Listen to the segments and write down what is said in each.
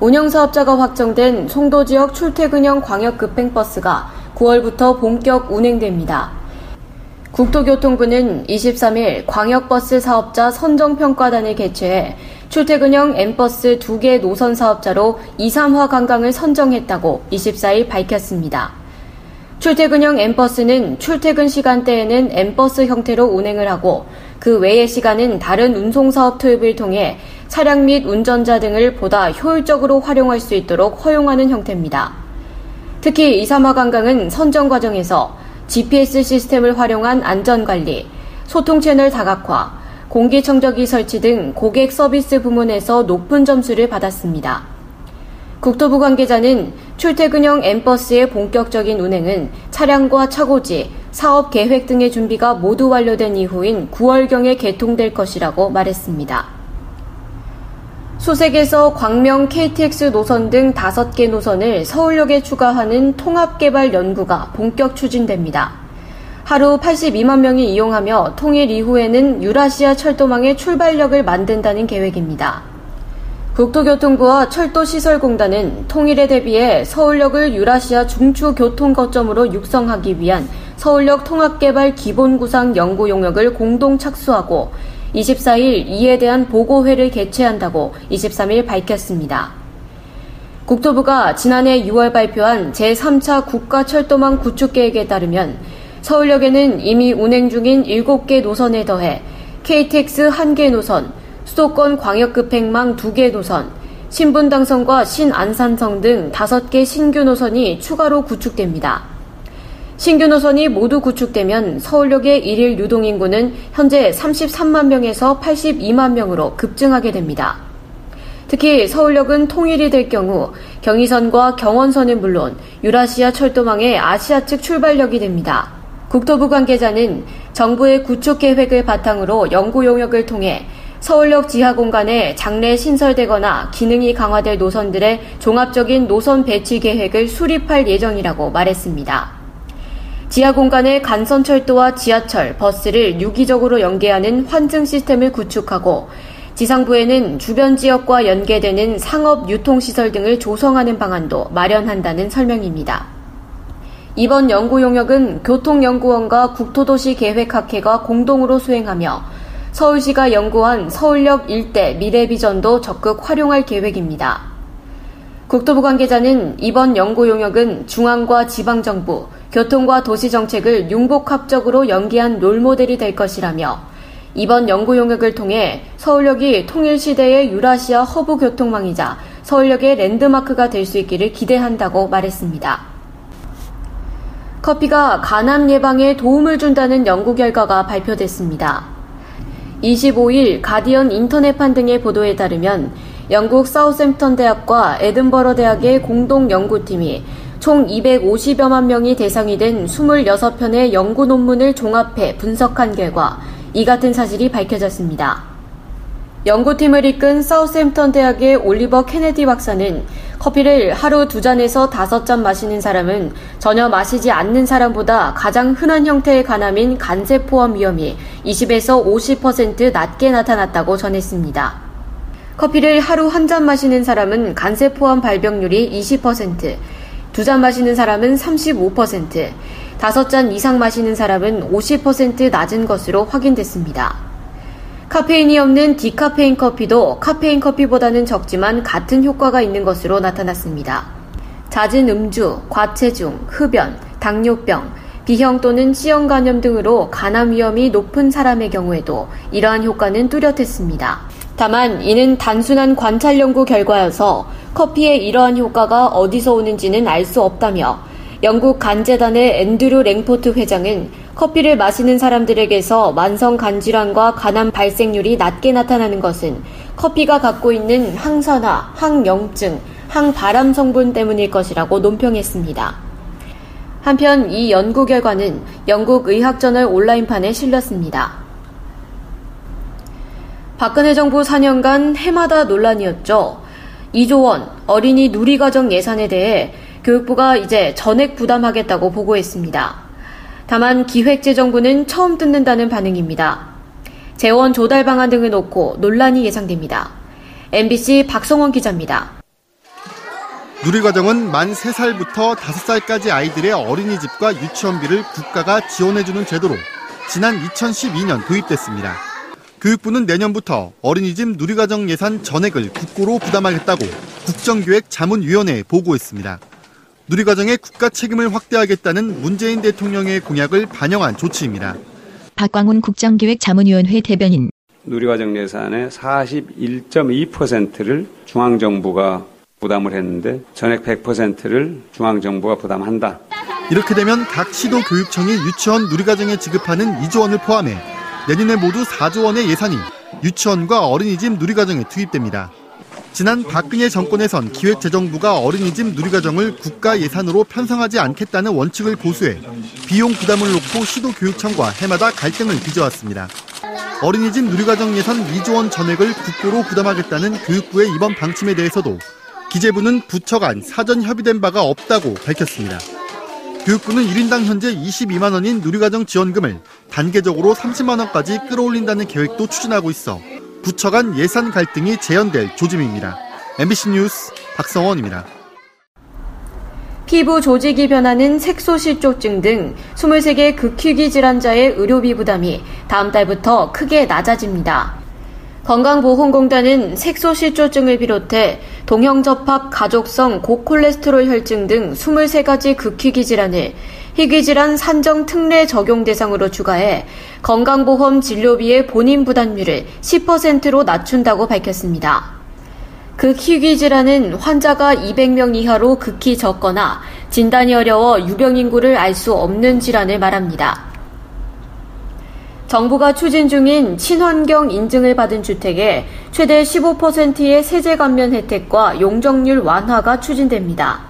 운영사업자가 확정된 송도 지역 출퇴근형 광역급행버스가 9월부터 본격 운행됩니다. 국토교통부는 23일 광역버스 사업자 선정평가단을 개최해 출퇴근형 M버스 2개 노선 사업자로 2, 3화 관광을 선정했다고 24일 밝혔습니다. 출퇴근형 M버스는 출퇴근 시간대에는 M버스 형태로 운행을 하고 그 외의 시간은 다른 운송사업 투입을 통해 차량 및 운전자 등을 보다 효율적으로 활용할 수 있도록 허용하는 형태입니다. 특히 2, 3화 관광은 선정 과정에서 GPS 시스템을 활용한 안전관리, 소통 채널 다각화, 공기청정기 설치 등 고객 서비스 부문에서 높은 점수를 받았습니다. 국토부 관계자는 출퇴근형 M버스의 본격적인 운행은 차량과 차고지, 사업 계획 등의 준비가 모두 완료된 이후인 9월경에 개통될 것이라고 말했습니다. 수색에서 광명 KTX 노선 등 5개 노선을 서울역에 추가하는 통합개발 연구가 본격 추진됩니다. 하루 82만 명이 이용하며 통일 이후에는 유라시아 철도망의 출발력을 만든다는 계획입니다. 국토교통부와 철도시설공단은 통일에 대비해 서울역을 유라시아 중추교통 거점으로 육성하기 위한 서울역 통합개발 기본구상 연구 용역을 공동 착수하고 24일 이에 대한 보고회를 개최한다고 23일 밝혔습니다. 국토부가 지난해 6월 발표한 제3차 국가철도망 구축계획에 따르면 서울역에는 이미 운행 중인 7개 노선에 더해 KTX 1개 노선, 수도권 광역급행망 2개 노선, 신분당선과 신안산성 등 5개 신규 노선이 추가로 구축됩니다. 신규 노선이 모두 구축되면 서울역의 일일 유동 인구는 현재 33만 명에서 82만 명으로 급증하게 됩니다. 특히 서울역은 통일이 될 경우 경의선과 경원선은 물론 유라시아 철도망의 아시아 측 출발역이 됩니다. 국토부 관계자는 정부의 구축 계획을 바탕으로 연구 용역을 통해 서울역 지하 공간에 장래 신설되거나 기능이 강화될 노선들의 종합적인 노선 배치 계획을 수립할 예정이라고 말했습니다. 지하 공간에 간선철도와 지하철, 버스를 유기적으로 연계하는 환증 시스템을 구축하고 지상부에는 주변 지역과 연계되는 상업 유통시설 등을 조성하는 방안도 마련한다는 설명입니다. 이번 연구 용역은 교통연구원과 국토도시계획학회가 공동으로 수행하며 서울시가 연구한 서울역 일대 미래비전도 적극 활용할 계획입니다. 국토부 관계자는 이번 연구 용역은 중앙과 지방정부, 교통과 도시정책을 융복합적으로 연계한 롤모델이 될 것이라며 이번 연구 용역을 통해 서울역이 통일시대의 유라시아 허브 교통망이자 서울역의 랜드마크가 될 수 있기를 기대한다고 말했습니다. 커피가 간암 예방에 도움을 준다는 연구 결과가 발표됐습니다. 25일 가디언 인터넷판 등의 보도에 따르면 영국 사우샘프턴 대학과 에든버러 대학의 공동 연구팀이 총 250여만 명이 대상이 된 26편의 연구 논문을 종합해 분석한 결과 이 같은 사실이 밝혀졌습니다. 연구팀을 이끈 사우샘턴 대학의 올리버 케네디 박사는 커피를 하루 두 잔에서 다섯 잔 마시는 사람은 전혀 마시지 않는 사람보다 가장 흔한 형태의 간암인 간세포암 위험이 20에서 50% 낮게 나타났다고 전했습니다. 커피를 하루 한 잔 마시는 사람은 간세포암 발병률이 20%, 두 잔 마시는 사람은 35%, 다섯 잔 이상 마시는 사람은 50% 낮은 것으로 확인됐습니다. 카페인이 없는 디카페인 커피도 카페인 커피보다는 적지만 같은 효과가 있는 것으로 나타났습니다. 잦은 음주, 과체중, 흡연, 당뇨병, 비형 또는 C형 간염 등으로 간암 위험이 높은 사람의 경우에도 이러한 효과는 뚜렷했습니다. 다만 이는 단순한 관찰 연구 결과여서 커피의 이러한 효과가 어디서 오는지는 알 수 없다며 영국 간재단의 앤드류 랭포트 회장은 커피를 마시는 사람들에게서 만성 간질환과 간암 발생률이 낮게 나타나는 것은 커피가 갖고 있는 항산화, 항염증, 항바람 성분 때문일 것이라고 논평했습니다. 한편 이 연구 결과는 영국 의학저널 온라인판에 실렸습니다. 박근혜 정부 4년간 해마다 논란이었죠. 2조 원 어린이 누리과정 예산에 대해 교육부가 이제 전액 부담하겠다고 보고했습니다. 다만 기획재정부는 처음 듣는다는 반응입니다. 재원 조달 방안 등을 놓고 논란이 예상됩니다. MBC 박성원 기자입니다. 누리과정은 만 3살부터 5살까지 아이들의 어린이집과 유치원비를 국가가 지원해주는 제도로 지난 2012년 도입됐습니다. 교육부는 내년부터 어린이집 누리과정 예산 전액을 국고로 부담하겠다고 국정기획 자문위원회에 보고했습니다. 누리과정의 국가 책임을 확대하겠다는 문재인 대통령의 공약을 반영한 조치입니다. 박광훈 국정기획 자문위원회 대변인 누리과정 예산의 41.2%를 중앙정부가 부담을 했는데 전액 100%를 중앙정부가 부담한다. 이렇게 되면 각 시도 교육청이 유치원 누리과정에 지급하는 2조 원을 포함해 내년에 모두 4조 원의 예산이 유치원과 어린이집 누리과정에 투입됩니다. 지난 박근혜 정권에선 기획재정부가 어린이집 누리과정을 국가 예산으로 편성하지 않겠다는 원칙을 고수해 비용 부담을 놓고 시도교육청과 해마다 갈등을 빚어왔습니다. 어린이집 누리과정 예산 2조 원 전액을 국고로 부담하겠다는 교육부의 이번 방침에 대해서도 기재부는 부처 간 사전 협의된 바가 없다고 밝혔습니다. 교육부는 1인당 현재 22만 원인 누리과정 지원금을 단계적으로 30만 원까지 끌어올린다는 계획도 추진하고 있어 부처 간 예산 갈등이 재현될 조짐입니다. MBC 뉴스 박성원입니다. 피부 조직이 변하는 색소실조증 등 23개 극희귀 질환자의 의료비 부담이 다음 달부터 크게 낮아집니다. 건강보험공단은 색소실조증을 비롯해 동형접합 가족성 고콜레스테롤 혈증 등 23가지 극희귀 질환을 희귀질환 산정 특례 적용 대상으로 추가해 건강보험 진료비의 본인 부담률을 10%로 낮춘다고 밝혔습니다. 극희귀 질환은 환자가 200명 이하로 극히 적거나 진단이 어려워 유병 인구를 알 수 없는 질환을 말합니다. 정부가 추진 중인 친환경 인증을 받은 주택에 최대 15%의 세제 감면 혜택과 용적률 완화가 추진됩니다.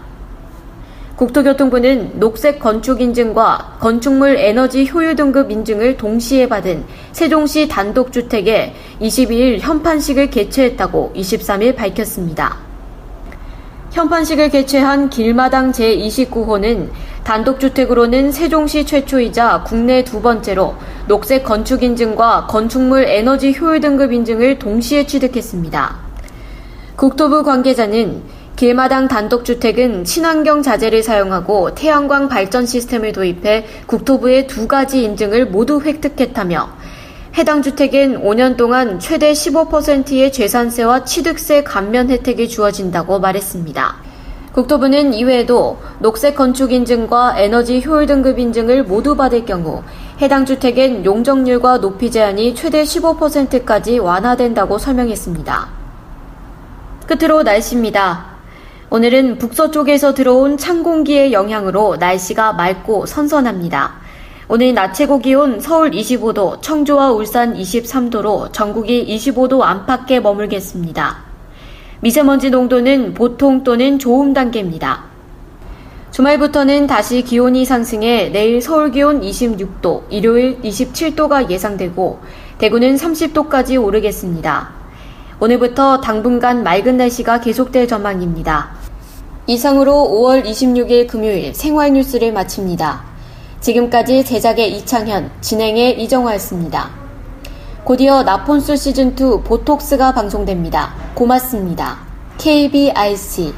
국토교통부는 녹색 건축 인증과 건축물 에너지 효율 등급 인증을 동시에 받은 세종시 단독주택에 22일 현판식을 개최했다고 23일 밝혔습니다. 현판식을 개최한 길마당 제29호는 단독주택으로는 세종시 최초이자 국내 두 번째로 녹색 건축 인증과 건축물 에너지 효율 등급 인증을 동시에 취득했습니다. 국토부 관계자는 길마당 단독주택은 친환경 자재를 사용하고 태양광 발전 시스템을 도입해 국토부의 두 가지 인증을 모두 획득했다며 해당 주택엔 5년 동안 최대 15%의 재산세와 취득세 감면 혜택이 주어진다고 말했습니다. 국토부는 이외에도 녹색 건축 인증과 에너지 효율 등급 인증을 모두 받을 경우 해당 주택엔 용적률과 높이 제한이 최대 15%까지 완화된다고 설명했습니다. 끝으로 날씨입니다. 오늘은 북서쪽에서 들어온 찬 공기의 영향으로 날씨가 맑고 선선합니다. 오늘 낮 최고 기온 서울 25도, 청주와 울산 23도로 전국이 25도 안팎에 머물겠습니다. 미세먼지 농도는 보통 또는 좋음 단계입니다. 주말부터는 다시 기온이 상승해 내일 서울 기온 26도, 일요일 27도가 예상되고 대구는 30도까지 오르겠습니다. 오늘부터 당분간 맑은 날씨가 계속될 전망입니다. 이상으로 5월 26일 금요일 생활 뉴스를 마칩니다. 지금까지 제작의 이창현, 진행의 이정화였습니다. 곧이어 나폰스 시즌2 보톡스가 방송됩니다. 고맙습니다. KBIC